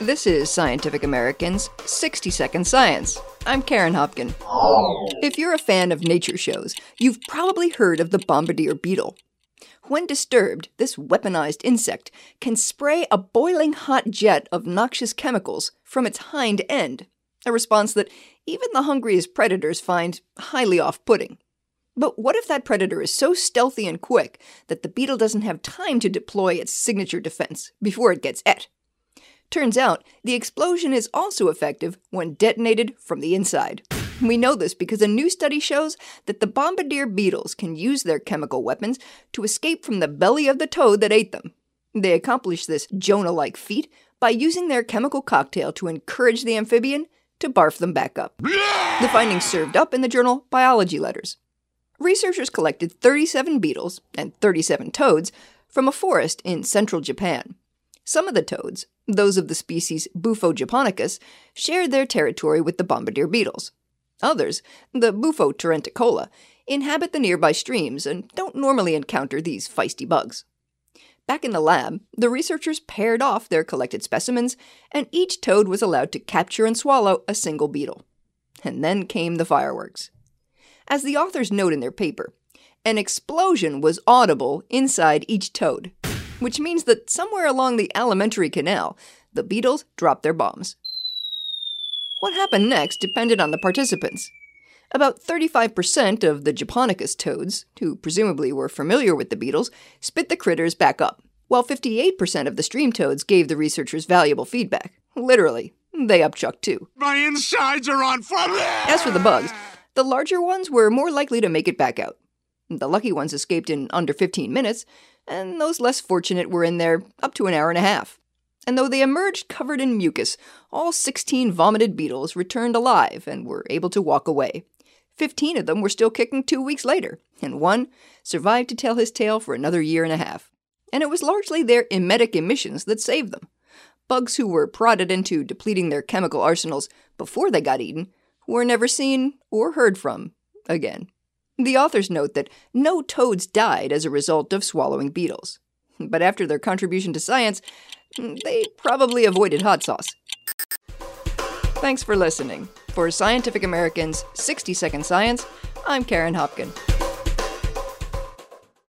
This is Scientific American's 60 Second Science. I'm Karen Hopkin. If you're a fan of nature shows, you've probably heard of the bombardier beetle. When disturbed, this weaponized insect can spray a boiling hot jet of noxious chemicals from its hind end, a response that even the hungriest predators find highly off putting. But what if that predator is so stealthy and quick that the beetle doesn't have time to deploy its signature defense before it gets et? Turns out, the explosion is also effective when detonated from the inside. We know this because a new study shows that the bombardier beetles can use their chemical weapons to escape from the belly of the toad that ate them. They accomplish this Jonah like feat by using their chemical cocktail to encourage the amphibian to barf them back up. The findings served up in the journal Biology Letters. Researchers collected 37 beetles and 37 toads from a forest in central Japan. Some of the toads, those of the species Bufo japonicus, shared their territory with the bombardier beetles. Others, the Bufo torrenticola, inhabit the nearby streams and don't normally encounter these feisty bugs. Back in the lab, the researchers paired off their collected specimens, and each toad was allowed to capture and swallow a single beetle. And then came the fireworks. As the authors note in their paper, an explosion was audible inside each toad which means that somewhere along the alimentary canal, the beetles dropped their bombs. What happened next depended on the participants. About 35% of the Japonicus toads, who presumably were familiar with the beetles, spit the critters back up, while 58% of the stream toads gave the researchers valuable feedback. Literally, they upchucked too. My insides are on fire! As for the bugs, the larger ones were more likely to make it back out. The lucky ones escaped in under 15 minutes, and those less fortunate were in there up to an hour and a half. And though they emerged covered in mucus, all 16 vomited beetles returned alive and were able to walk away. Fifteen of them were still kicking two weeks later, and one survived to tell his tale for another year and a half. And it was largely their emetic emissions that saved them. Bugs who were prodded into depleting their chemical arsenals before they got eaten were never seen or heard from again. The authors note that no toads died as a result of swallowing beetles. But after their contribution to science, they probably avoided hot sauce. Thanks for listening. For Scientific American's 60 Second Science, I'm Karen Hopkin.